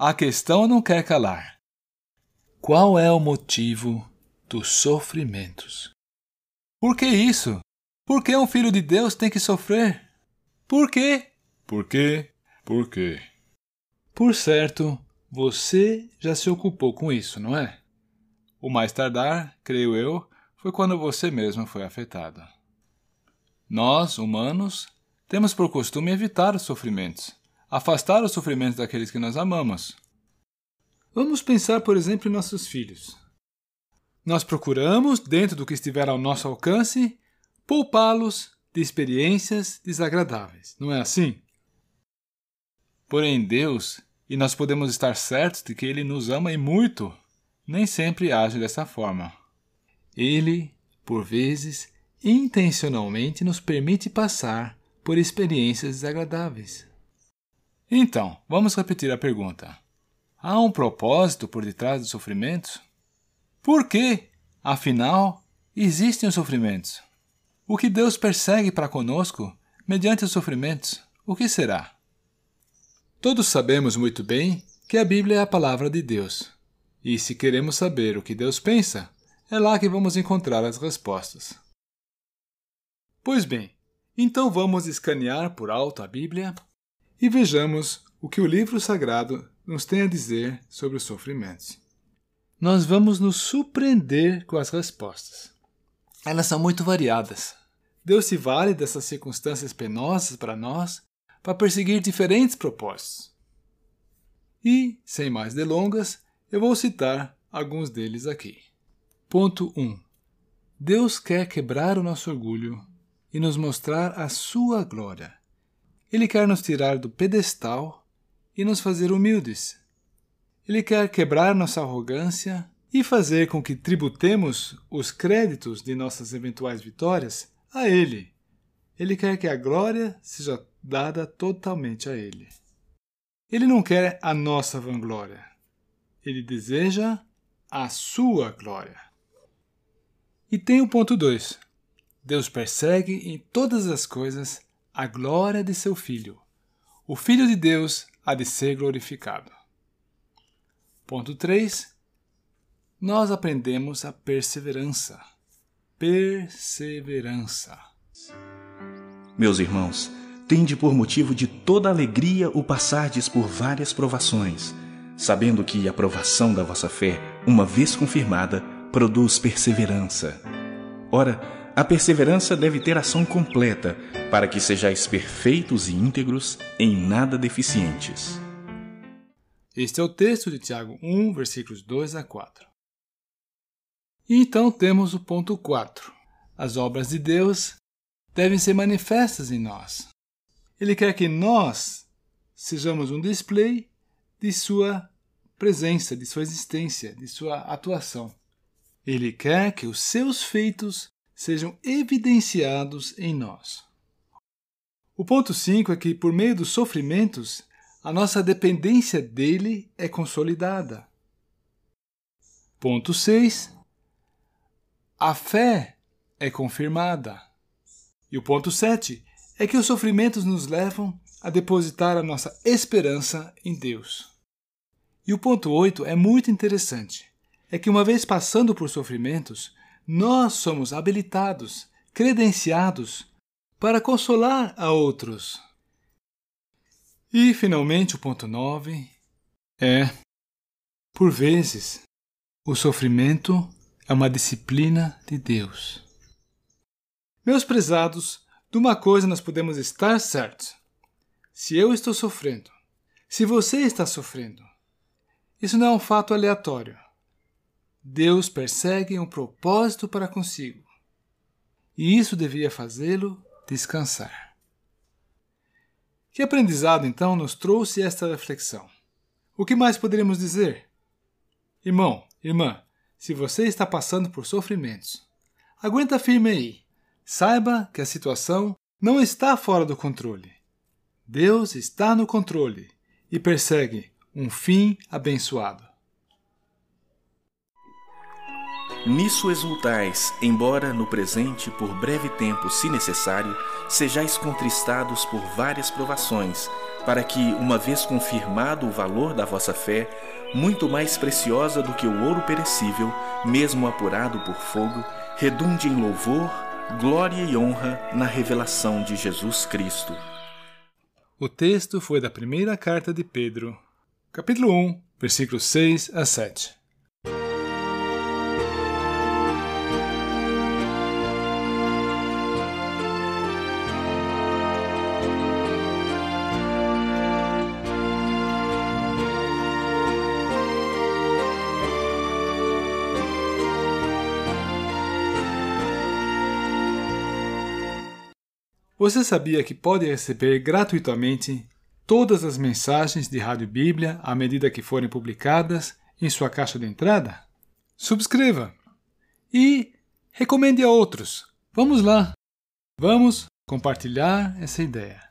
a questão não quer calar. Qual é o motivo dos sofrimentos? Por que isso? Por que um filho de Deus tem que sofrer? Por quê? Por quê? Por quê? Por certo, você já se ocupou com isso, não é? O mais tardar, creio eu, foi quando você mesmo foi afetado. Nós, humanos, temos por costume evitar os sofrimentos, afastar os sofrimentos daqueles que nós amamos. Vamos pensar, por exemplo, em nossos filhos. Nós procuramos, dentro do que estiver ao nosso alcance, poupá-los de experiências desagradáveis, não é assim? Porém, Deus, e nós podemos estar certos de que Ele nos ama e muito, nem sempre age dessa forma. Ele, por vezes, intencionalmente nos permite passar por experiências desagradáveis. Então, vamos repetir a pergunta. Há um propósito por detrás dos sofrimentos? Por que, afinal, existem os sofrimentos? O que Deus persegue para conosco mediante os sofrimentos? O que será? Todos sabemos muito bem que a Bíblia é a palavra de Deus. E se queremos saber o que Deus pensa, é lá que vamos encontrar as respostas. Pois bem, então vamos escanear por alto a Bíblia e vejamos o que o livro sagrado nos tem a dizer sobre os sofrimentos. Nós vamos nos surpreender com as respostas. Elas são muito variadas. Deus se vale dessas circunstâncias penosas para nós para perseguir diferentes propósitos. E, sem mais delongas, eu vou citar alguns deles aqui. Ponto 1. Deus quer quebrar o nosso orgulho e nos mostrar a sua glória. Ele quer nos tirar do pedestal e nos fazer humildes. Ele quer quebrar nossa arrogância e fazer com que tributemos os créditos de nossas eventuais vitórias a Ele. Ele quer que a glória seja dada totalmente a Ele. Ele não quer a nossa vanglória. Ele deseja a sua glória. E tem o ponto 2. Deus persegue em todas as coisas a glória de seu Filho. O Filho de Deus há de ser glorificado. Ponto 3. Nós aprendemos a perseverança. Perseverança. Meus irmãos, tende por motivo de toda alegria o passardes por várias provações, sabendo que a provação da vossa fé, uma vez confirmada, produz perseverança. Ora, a perseverança deve ter ação completa, para que sejais perfeitos e íntegros, em nada deficientes. Este é o texto de Tiago 1, versículos 2 a 4. E então temos o ponto 4. As obras de Deus devem ser manifestas em nós. Ele quer que nós sejamos um display de sua presença, de sua existência, de sua atuação. Ele quer que os seus feitos sejam evidenciados em nós. O ponto 5 é que, por meio dos sofrimentos, a nossa dependência dele é consolidada. Ponto 6. A fé é confirmada. E o ponto 7 é que os sofrimentos nos levam a depositar a nossa esperança em Deus. E o ponto 8 é muito interessante. É que uma vez passando por sofrimentos, nós somos habilitados, credenciados para consolar a outros. E, finalmente, o ponto 9 é: por vezes, o sofrimento é uma disciplina de Deus. Meus prezados, de uma coisa nós podemos estar certos. Se eu estou sofrendo, se você está sofrendo, isso não é um fato aleatório. Deus persegue um propósito para consigo. E isso devia fazê-lo descansar. Que aprendizado então nos trouxe esta reflexão? O que mais poderíamos dizer? Irmão, irmã, se você está passando por sofrimentos, aguenta firme aí Saiba que a situação não está fora do controle. Deus está no controle e persegue um fim abençoado. Nisso exultais, embora no presente, por breve tempo, se necessário, sejais contristados por várias provações, para que, uma vez confirmado o valor da vossa fé, muito mais preciosa do que o ouro perecível, mesmo apurado por fogo, redunde em louvor, glória e honra na revelação de Jesus Cristo. O texto foi da primeira carta de Pedro, capítulo 1, versículos 6 a 7. Você sabia que pode receber gratuitamente todas as mensagens de Rádio Bíblia à medida que forem publicadas em sua caixa de entrada? Subscreva e recomende a outros. Vamos lá! Vamos compartilhar essa ideia.